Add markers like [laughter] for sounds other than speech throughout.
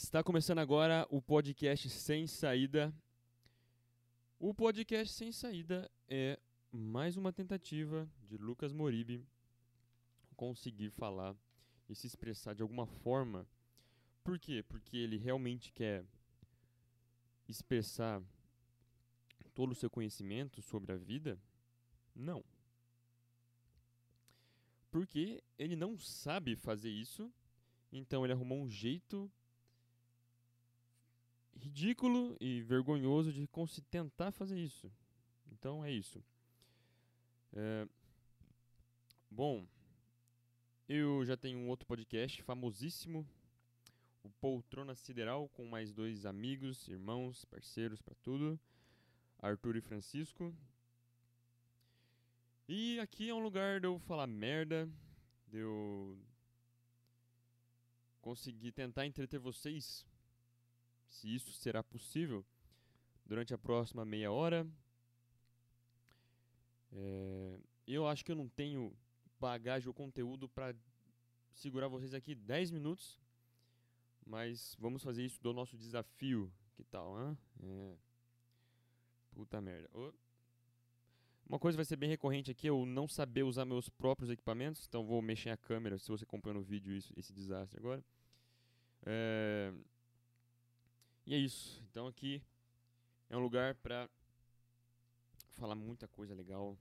Está começando agora o podcast Sem Saída. O podcast Sem Saída é mais uma tentativa de Lucas Moribe conseguir falar e se expressar de alguma forma. Por quê? Porque ele realmente quer expressar todo o seu conhecimento sobre a vida? Não. Porque ele não sabe fazer isso, então ele arrumou um jeito ridículo e vergonhoso de tentar fazer isso. Então é isso. É... Bom, eu já tenho um outro podcast famosíssimo, o Poltrona Sideral, com mais dois amigos, irmãos, parceiros para tudo, Arthur e Francisco. E aqui é um lugar de eu falar merda, de eu conseguir tentar entreter vocês se isso será possível durante a próxima meia hora. É, eu acho que eu não tenho bagagem ou conteúdo para segurar vocês aqui 10 minutos, mas vamos fazer isso do nosso desafio. Que tal, hã? É. Puta merda. Oh. Uma coisa vai ser bem recorrente aqui é eu não saber usar meus próprios equipamentos, então vou mexer a câmera se você acompanha no vídeo isso, esse desastre agora. É... E é isso. Então aqui é um lugar para falar muita coisa legal.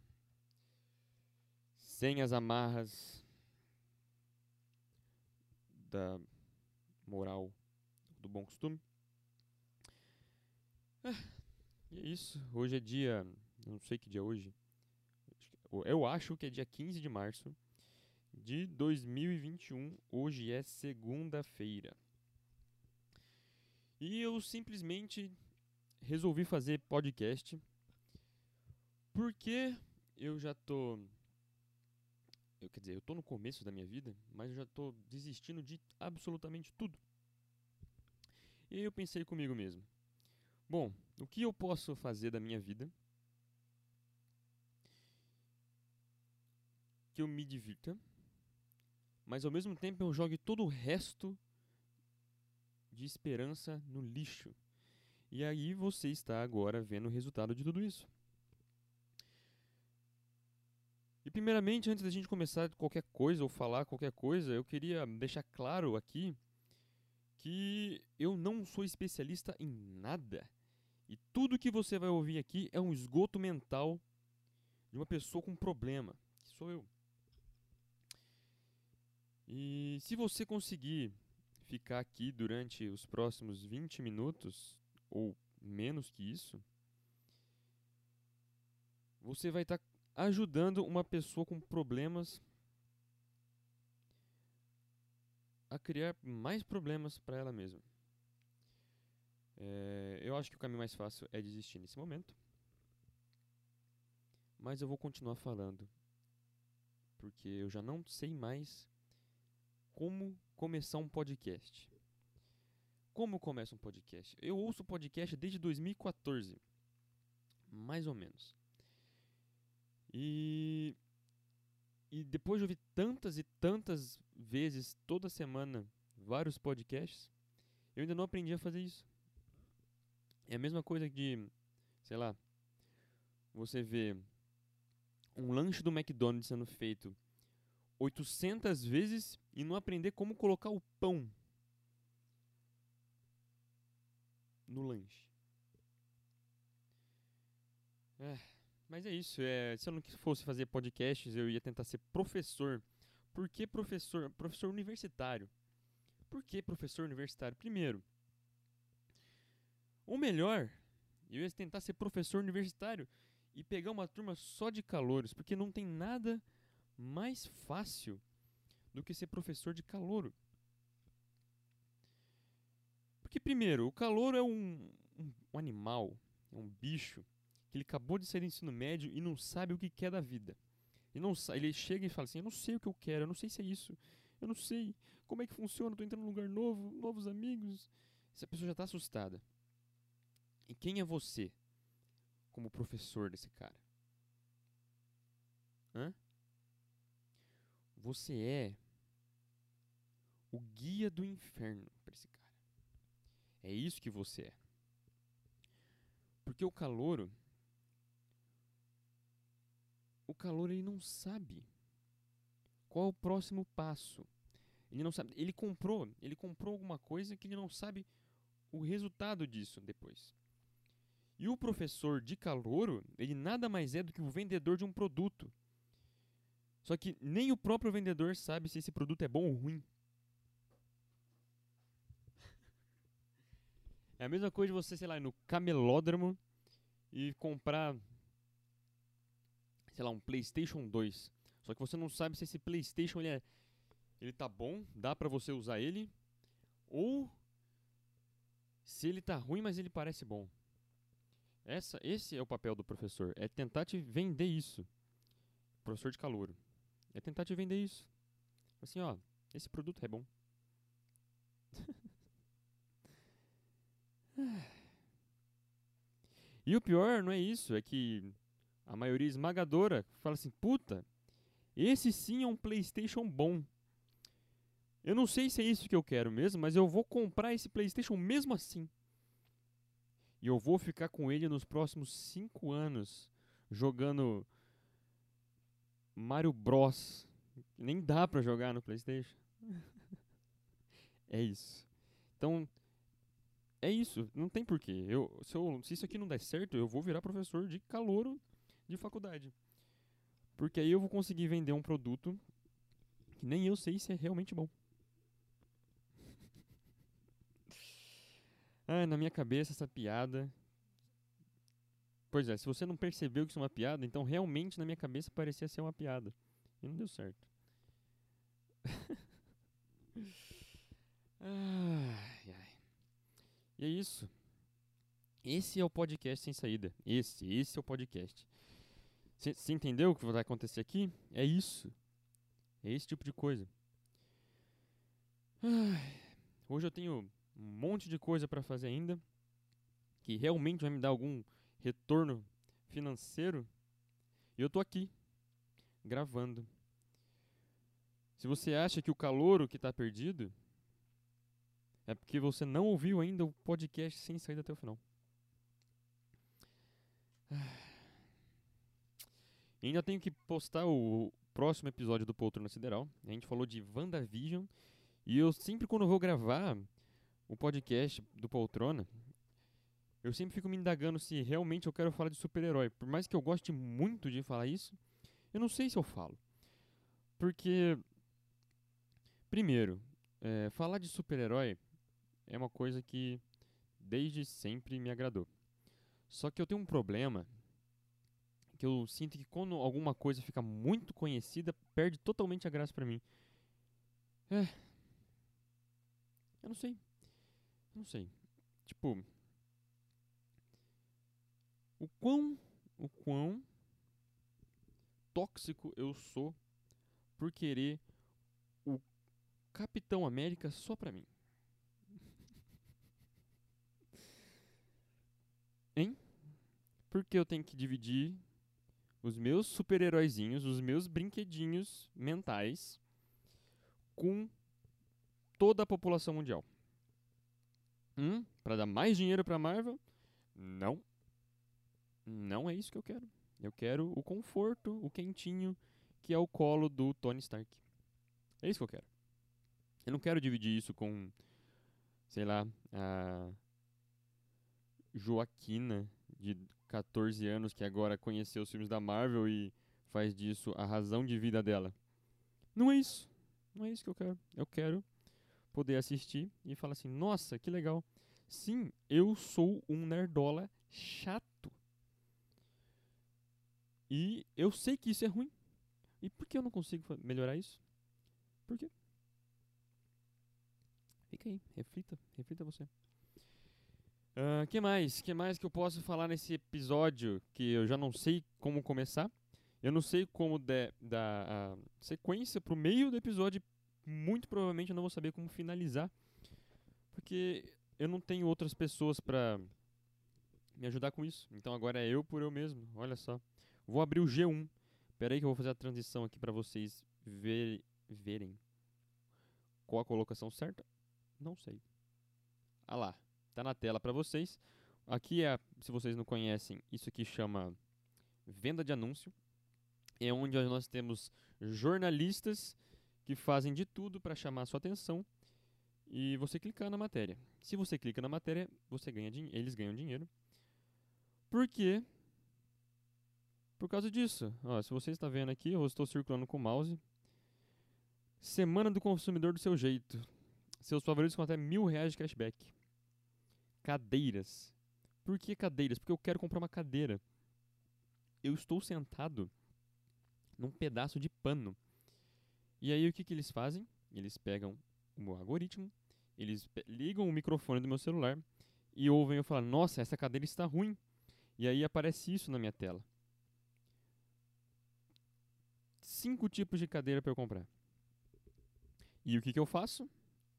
Sem as amarras da moral do bom costume. Ah, e é isso. Hoje é dia. Não sei que dia é hoje. Eu acho que é dia 15 de março de 2021. Hoje é segunda-feira. E eu simplesmente resolvi fazer podcast porque eu já tô eu quer dizer, eu tô no começo da minha vida, mas eu já tô desistindo de absolutamente tudo. E aí eu pensei comigo mesmo. Bom, o que eu posso fazer da minha vida que eu me divirta, mas ao mesmo tempo eu jogue todo o resto de esperança no lixo. E aí você está agora vendo o resultado de tudo isso. E primeiramente, antes da gente começar qualquer coisa ou falar qualquer coisa, eu queria deixar claro aqui que eu não sou especialista em nada. E tudo que você vai ouvir aqui é um esgoto mental de uma pessoa com problema, que sou eu. E se você conseguir ficar aqui durante os próximos 20 minutos, ou menos que isso, você vai estar tá ajudando uma pessoa com problemas a criar mais problemas para ela mesma. É, eu acho que o caminho mais fácil é desistir nesse momento. Mas eu vou continuar falando. Porque eu já não sei mais como começar um podcast. Como começa um podcast? Eu ouço podcast desde 2014, mais ou menos. E e depois de ouvir tantas e tantas vezes toda semana vários podcasts, eu ainda não aprendi a fazer isso. É a mesma coisa de, sei lá, você vê um lanche do McDonald's sendo feito 800 vezes e não aprender como colocar o pão no lanche. É, mas é isso. É, se eu não fosse fazer podcasts, eu ia tentar ser professor. Por que professor? Professor universitário. Por que professor universitário? Primeiro, ou melhor, eu ia tentar ser professor universitário e pegar uma turma só de calouros, porque não tem nada mais fácil do que ser professor de calouro. Porque, primeiro, o calouro é um, um, um animal, é um bicho, que ele acabou de sair do ensino médio e não sabe o que quer da vida. Ele, não, ele chega e fala assim: Eu não sei o que eu quero, eu não sei se é isso, eu não sei como é que funciona, estou entrando num lugar novo, novos amigos. Essa pessoa já está assustada. E quem é você como professor desse cara? Hã? Você é o guia do inferno para esse cara. É isso que você é. Porque o calouro o calor ele não sabe qual é o próximo passo. Ele não sabe, ele comprou, ele comprou alguma coisa que ele não sabe o resultado disso depois. E o professor de calouro, ele nada mais é do que o vendedor de um produto. Só que nem o próprio vendedor sabe se esse produto é bom ou ruim. É a mesma coisa de você, sei lá, ir no camelódromo e comprar, sei lá, um PlayStation 2. Só que você não sabe se esse PlayStation ele, é, ele tá bom, dá pra você usar ele, ou se ele tá ruim, mas ele parece bom. Essa, esse é o papel do professor, é tentar te vender isso. Professor de calouro. É tentar te vender isso. Assim, ó, esse produto é bom. [laughs] e o pior não é isso, é que a maioria esmagadora fala assim: puta, esse sim é um PlayStation bom. Eu não sei se é isso que eu quero mesmo, mas eu vou comprar esse PlayStation mesmo assim. E eu vou ficar com ele nos próximos 5 anos jogando Mario Bros. Nem dá pra jogar no PlayStation. [laughs] é isso. Então, é isso. Não tem porquê. Eu, se, eu, se isso aqui não der certo, eu vou virar professor de calouro de faculdade. Porque aí eu vou conseguir vender um produto que nem eu sei se é realmente bom. [laughs] ah, na minha cabeça essa piada. Pois é, se você não percebeu que isso é uma piada, então realmente na minha cabeça parecia ser uma piada. E não deu certo. [laughs] ai, ai. E é isso. Esse é o podcast sem saída. Esse, esse é o podcast. Você entendeu o que vai acontecer aqui? É isso. É esse tipo de coisa. Ai, hoje eu tenho um monte de coisa para fazer ainda que realmente vai me dar algum retorno financeiro. E eu tô aqui gravando. Se você acha que o calouro que está perdido, é porque você não ouviu ainda o podcast sem sair até o final. E [sighs] ainda tenho que postar o próximo episódio do Poltrona Sideral. A gente falou de WandaVision. E eu sempre, quando vou gravar o podcast do Poltrona, eu sempre fico me indagando se realmente eu quero falar de super-herói. Por mais que eu goste muito de falar isso, eu não sei se eu falo. Porque Primeiro, é, falar de super-herói é uma coisa que desde sempre me agradou. Só que eu tenho um problema que eu sinto que quando alguma coisa fica muito conhecida, perde totalmente a graça pra mim. É. Eu não sei. Eu não sei. Tipo. O quão. O quão tóxico eu sou por querer Capitão América só pra mim. [laughs] Hein? Porque eu tenho que dividir os meus super-heróizinhos, os meus brinquedinhos mentais com toda a população mundial. Hum? Para dar mais dinheiro para Marvel? Não. Não é isso que eu quero. Eu quero o conforto, o quentinho, que é o colo do Tony Stark. É isso que eu quero. Eu não quero dividir isso com, sei lá, a Joaquina, de 14 anos, que agora conheceu os filmes da Marvel e faz disso a razão de vida dela. Não é isso. Não é isso que eu quero. Eu quero poder assistir e falar assim: nossa, que legal. Sim, eu sou um nerdola chato. E eu sei que isso é ruim. E por que eu não consigo melhorar isso? Por quê? Fica aí, reflita, reflita você. Uh, que mais? Que mais que eu posso falar nesse episódio que eu já não sei como começar? Eu não sei como dar a sequência pro meio do episódio. Muito provavelmente eu não vou saber como finalizar, porque eu não tenho outras pessoas para me ajudar com isso. Então agora é eu por eu mesmo. Olha só. Vou abrir o G1. Espera aí que eu vou fazer a transição aqui para vocês ver, verem qual a colocação certa. Não sei. Ah lá. Tá na tela para vocês. Aqui é, se vocês não conhecem, isso aqui chama venda de anúncio. É onde nós temos jornalistas que fazem de tudo para chamar a sua atenção e você clicar na matéria. Se você clica na matéria, você ganha eles ganham dinheiro. Por quê? Por causa disso. Ó, se você está vendo aqui, eu estou circulando com o mouse. Semana do consumidor do seu jeito. Seus favoritos com até mil reais de cashback. Cadeiras. Por que cadeiras? Porque eu quero comprar uma cadeira. Eu estou sentado num pedaço de pano. E aí o que, que eles fazem? Eles pegam o meu algoritmo, eles ligam o microfone do meu celular e ouvem eu falar: Nossa, essa cadeira está ruim. E aí aparece isso na minha tela. Cinco tipos de cadeira para eu comprar. E o que, que eu faço?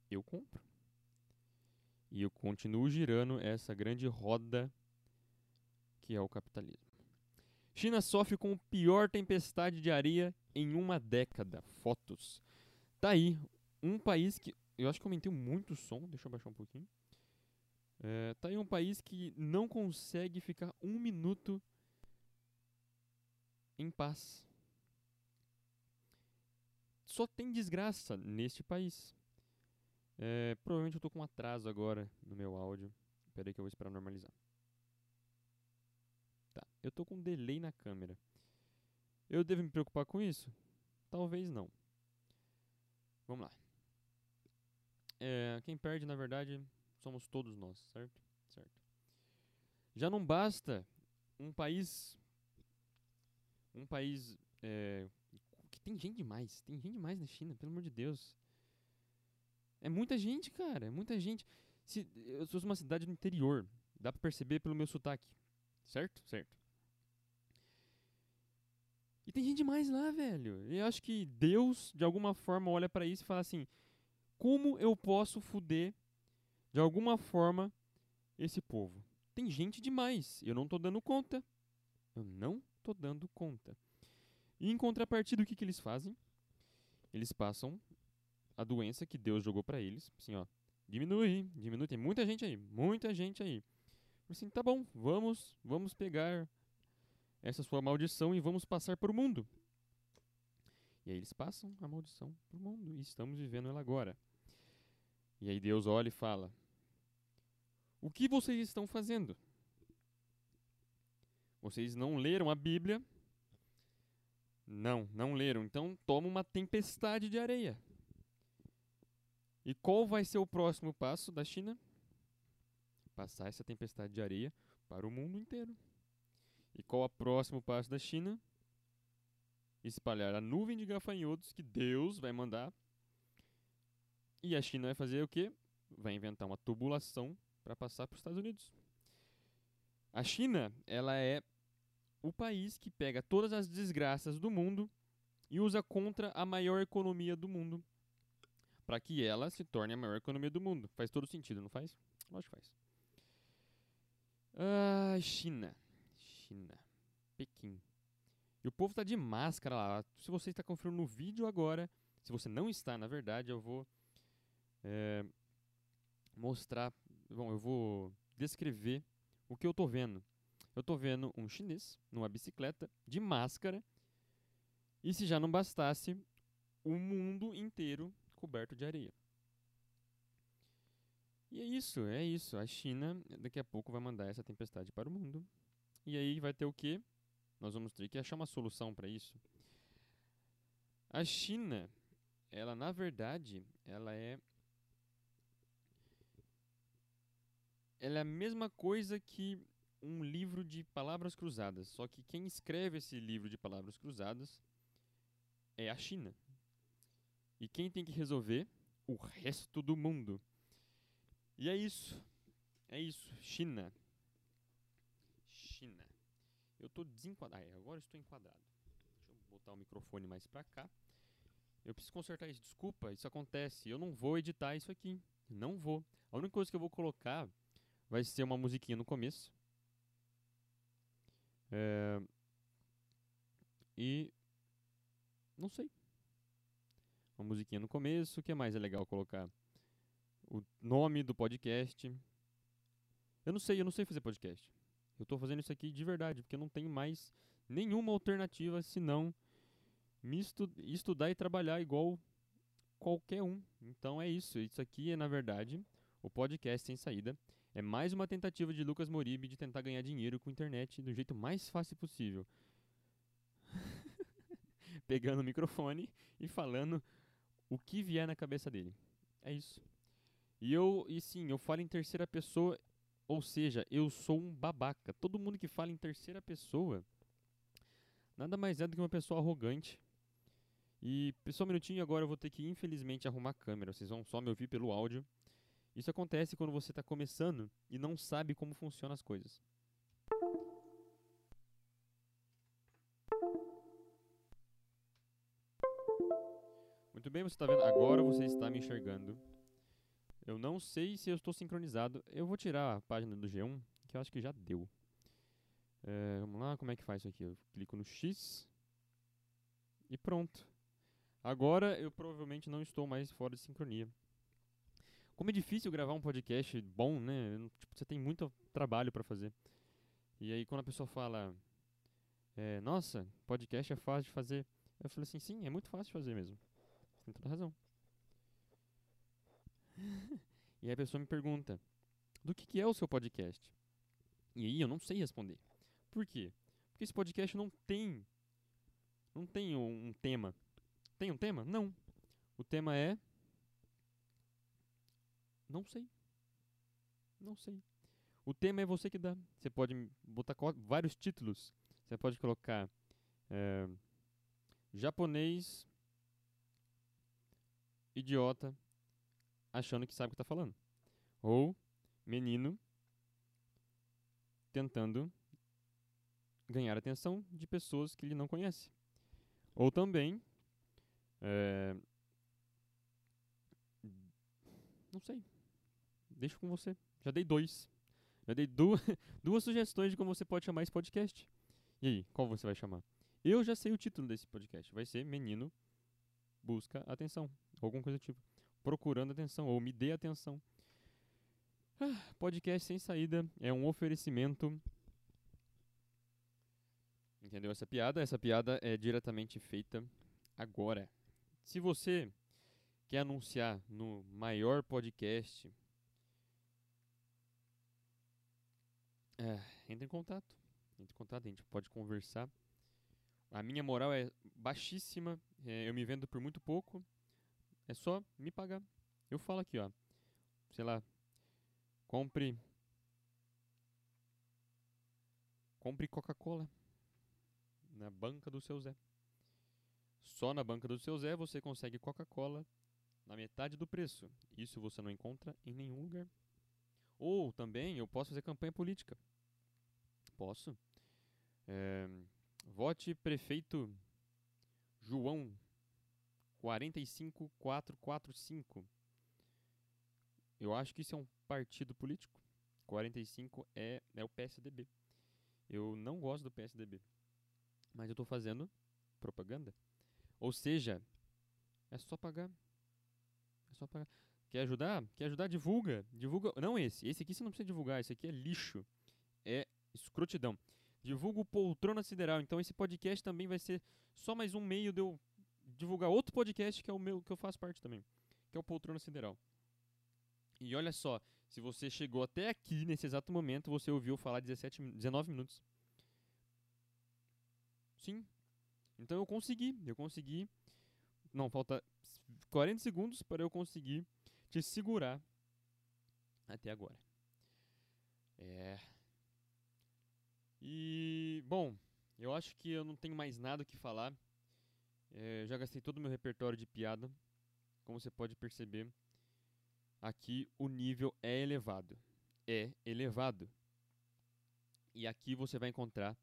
Eu compro. E eu continuo girando essa grande roda que é o capitalismo. China sofre com a pior tempestade de areia em uma década. Fotos. Tá aí, um país que. Eu acho que aumentei muito o som, deixa eu baixar um pouquinho. É, tá aí um país que não consegue ficar um minuto em paz. Só tem desgraça neste país. É, provavelmente eu tô com um atraso agora no meu áudio. Espera aí que eu vou esperar normalizar. Tá, eu tô com um delay na câmera. Eu devo me preocupar com isso? Talvez não. Vamos lá. É, quem perde, na verdade, somos todos nós, certo? Certo. Já não basta um país. Um país. É, tem gente demais. Tem gente demais na China, pelo amor de Deus. É muita gente, cara. É muita gente. Se, eu sou uma cidade do interior. Dá pra perceber pelo meu sotaque. Certo? Certo. E tem gente demais lá, velho. Eu acho que Deus, de alguma forma, olha para isso e fala assim: como eu posso fuder de alguma forma esse povo? Tem gente demais. Eu não tô dando conta. Eu não tô dando conta. E em contrapartida, o que, que eles fazem? Eles passam a doença que Deus jogou para eles. Assim, ó. Diminui, diminui. Tem muita gente aí, muita gente aí. Assim, tá bom, vamos, vamos pegar essa sua maldição e vamos passar para o mundo. E aí eles passam a maldição para o mundo e estamos vivendo ela agora. E aí Deus olha e fala: O que vocês estão fazendo? Vocês não leram a Bíblia? Não, não leram. Então toma uma tempestade de areia. E qual vai ser o próximo passo da China? Passar essa tempestade de areia para o mundo inteiro. E qual o próximo passo da China? Espalhar a nuvem de gafanhotos que Deus vai mandar. E a China vai fazer o quê? Vai inventar uma tubulação para passar para os Estados Unidos. A China, ela é o país que pega todas as desgraças do mundo e usa contra a maior economia do mundo para que ela se torne a maior economia do mundo. Faz todo sentido, não faz? Lógico que faz. Ah, China. China. Pequim. E o povo está de máscara lá. Se você está conferindo no vídeo agora, se você não está, na verdade, eu vou é, mostrar. Bom, eu vou descrever o que eu estou vendo. Eu estou vendo um chinês numa bicicleta de máscara. E se já não bastasse, o mundo inteiro coberto de areia. E é isso, é isso. A China daqui a pouco vai mandar essa tempestade para o mundo. E aí vai ter o quê? Nós vamos ter que achar uma solução para isso. A China, ela na verdade, ela é ela é a mesma coisa que um livro de palavras cruzadas, só que quem escreve esse livro de palavras cruzadas é a China. E quem tem que resolver? O resto do mundo. E é isso. É isso. China. China. Eu estou desenquadrado. Ah, agora estou enquadrado. Deixa eu botar o microfone mais para cá. Eu preciso consertar isso. Desculpa, isso acontece. Eu não vou editar isso aqui. Não vou. A única coisa que eu vou colocar vai ser uma musiquinha no começo. É... E. Não sei. Uma musiquinha no começo. O que mais é legal colocar? O nome do podcast. Eu não sei, eu não sei fazer podcast. Eu tô fazendo isso aqui de verdade, porque eu não tenho mais nenhuma alternativa senão me estu estudar e trabalhar igual qualquer um. Então é isso. Isso aqui é, na verdade, o podcast sem saída. É mais uma tentativa de Lucas Moribe de tentar ganhar dinheiro com internet do jeito mais fácil possível. [laughs] Pegando o microfone e falando o que vier na cabeça dele. É isso. E eu, e sim, eu falo em terceira pessoa, ou seja, eu sou um babaca. Todo mundo que fala em terceira pessoa nada mais é do que uma pessoa arrogante. E, só um minutinho, agora eu vou ter que, infelizmente, arrumar a câmera. Vocês vão só me ouvir pelo áudio. Isso acontece quando você está começando e não sabe como funcionam as coisas. Muito bem, você está vendo? Agora você está me enxergando. Eu não sei se eu estou sincronizado. Eu vou tirar a página do G1, que eu acho que já deu. É, vamos lá, como é que faz isso aqui? Eu clico no X e pronto. Agora eu provavelmente não estou mais fora de sincronia. Como é difícil gravar um podcast bom, né? Tipo, você tem muito trabalho para fazer. E aí quando a pessoa fala, é, nossa, podcast é fácil de fazer. Eu falei assim, sim, é muito fácil de fazer mesmo. Você tem toda razão. [laughs] e aí a pessoa me pergunta, do que, que é o seu podcast? E aí eu não sei responder. Por quê? Porque esse podcast não tem não tem um tema. Tem um tema? Não. O tema é não sei. Não sei. O tema é você que dá. Você pode botar vários títulos. Você pode colocar é, japonês idiota achando que sabe o que está falando. Ou menino tentando ganhar atenção de pessoas que ele não conhece. Ou também é, não sei. Deixo com você. Já dei dois. Já dei duas, [laughs] duas sugestões de como você pode chamar esse podcast. E aí, qual você vai chamar? Eu já sei o título desse podcast. Vai ser Menino Busca Atenção. Alguma coisa do tipo. Procurando atenção. Ou Me Dê Atenção. Ah, podcast sem saída é um oferecimento. Entendeu essa piada? Essa piada é diretamente feita agora. Se você quer anunciar no maior podcast É, entra em contato. Entra em contato, a gente pode conversar. A minha moral é baixíssima, é, eu me vendo por muito pouco. É só me pagar. Eu falo aqui, ó. Sei lá. Compre. Compre Coca-Cola. Na banca do seu Zé. Só na banca do seu Zé você consegue Coca-Cola na metade do preço. Isso você não encontra em nenhum lugar. Ou também eu posso fazer campanha política. Posso. É, vote prefeito João 45445. Eu acho que isso é um partido político. 45 é, é o PSDB. Eu não gosto do PSDB. Mas eu estou fazendo propaganda. Ou seja, é só pagar. É só pagar. Quer ajudar? Quer ajudar? Divulga. Divulga. Não esse. Esse aqui você não precisa divulgar. Esse aqui é lixo. É escrotidão. Divulga o Poltrona Sideral. Então esse podcast também vai ser só mais um meio de eu divulgar outro podcast que é o meu, que eu faço parte também, que é o Poltrona Sideral. E olha só, se você chegou até aqui nesse exato momento, você ouviu falar 17, 19 minutos. Sim. Então eu consegui, eu consegui. Não, falta 40 segundos para eu conseguir te segurar até agora. É. E, bom, eu acho que eu não tenho mais nada que falar. É, já gastei todo o meu repertório de piada. Como você pode perceber, aqui o nível é elevado. É elevado. E aqui você vai encontrar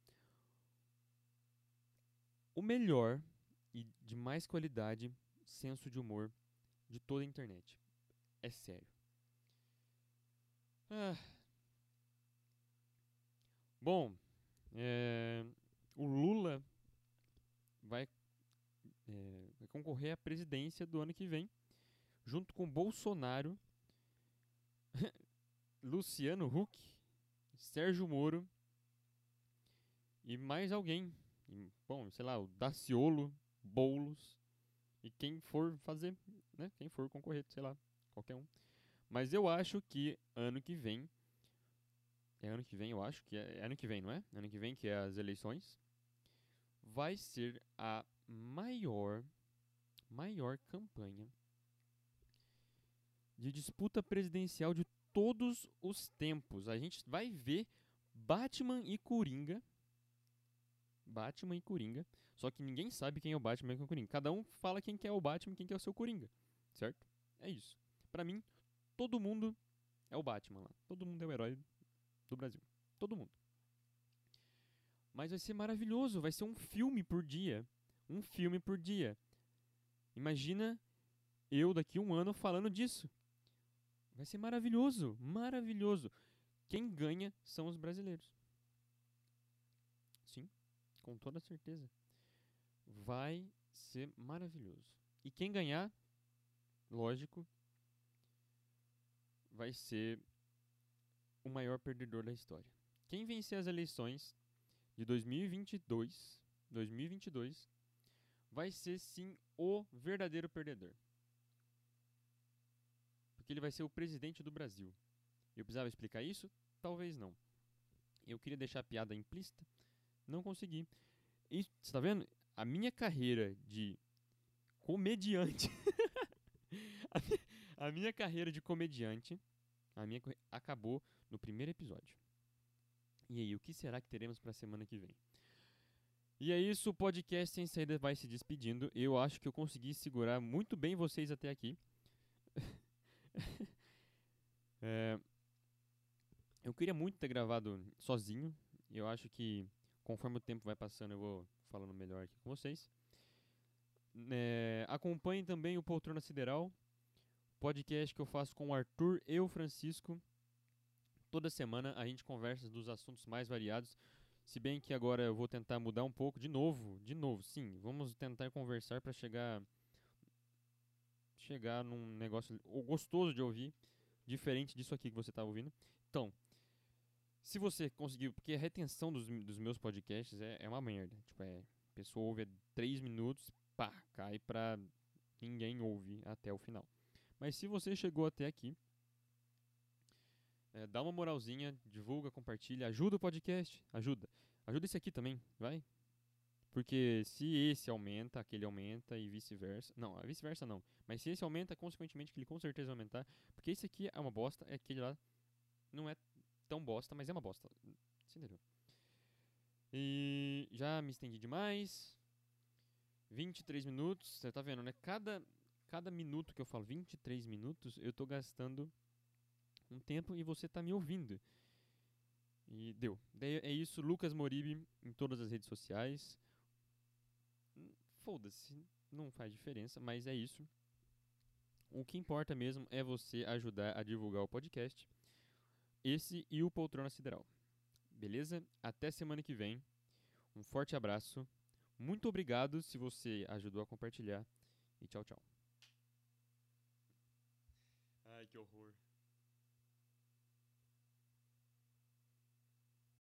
o melhor e de mais qualidade senso de humor de toda a internet. É sério. Ah. Bom, é, o Lula vai, é, vai concorrer à presidência do ano que vem, junto com Bolsonaro, [laughs] Luciano Huck Sérgio Moro e mais alguém. E, bom, sei lá, o Daciolo, Boulos e quem for fazer, né? Quem for concorrer, sei lá, qualquer um. Mas eu acho que ano que vem é ano que vem, eu acho que é, é ano que vem, não é? Ano que vem que é as eleições vai ser a maior maior campanha de disputa presidencial de todos os tempos. A gente vai ver Batman e Coringa. Batman e Coringa. Só que ninguém sabe quem é o Batman e quem é o Coringa. Cada um fala quem que é o Batman e quem que é o seu Coringa. Certo? É isso. Pra mim, todo mundo é o Batman lá. Todo mundo é o herói do Brasil. Todo mundo. Mas vai ser maravilhoso. Vai ser um filme por dia. Um filme por dia. Imagina eu daqui um ano falando disso. Vai ser maravilhoso, maravilhoso. Quem ganha são os brasileiros. Sim, com toda certeza. Vai ser maravilhoso. E quem ganhar, lógico, vai ser o maior perdedor da história. Quem vencer as eleições de 2022, 2022 vai ser sim o verdadeiro perdedor porque ele vai ser o presidente do Brasil. Eu precisava explicar isso? Talvez não. Eu queria deixar a piada implícita, não consegui. E, você tá vendo? A minha carreira de comediante. [laughs] a, minha, carreira de comediante a minha, acabou no primeiro episódio. E aí, o que será que teremos para a semana que vem? E é isso, o podcast sem saída vai se despedindo. Eu acho que eu consegui segurar muito bem vocês até aqui. [laughs] é, eu queria muito ter gravado sozinho. Eu acho que conforme o tempo vai passando eu vou falando melhor aqui com vocês. É, acompanhe também o Poltrona Sideral, podcast que eu faço com o Arthur e o Francisco. Toda semana a gente conversa dos assuntos mais variados. Se bem que agora eu vou tentar mudar um pouco de novo, de novo, sim. Vamos tentar conversar para chegar chegar num negócio gostoso de ouvir, diferente disso aqui que você está ouvindo. Então, se você conseguiu, porque a retenção dos, dos meus podcasts é, é uma merda. Tipo, é, a pessoa ouve 3 minutos, pá, cai pra ninguém ouvir até o final. Mas se você chegou até aqui, é, dá uma moralzinha, divulga, compartilha, ajuda o podcast, ajuda. Ajuda esse aqui também, vai. Porque se esse aumenta, aquele aumenta e vice-versa. Não, vice-versa não. Mas se esse aumenta, consequentemente, aquele com certeza vai aumentar. Porque esse aqui é uma bosta, é aquele lá não é tão bosta, mas é uma bosta. Você entendeu? E já me estendi demais. 23 minutos, você tá vendo, né? Cada, cada minuto que eu falo 23 minutos, eu tô gastando um tempo e você tá me ouvindo. E deu. É isso, Lucas Moribe em todas as redes sociais foda-se, não faz diferença, mas é isso. O que importa mesmo é você ajudar a divulgar o podcast. Esse e o Poltrona Sideral. Beleza? Até semana que vem. Um forte abraço. Muito obrigado se você ajudou a compartilhar. E tchau, tchau. Ai, que horror.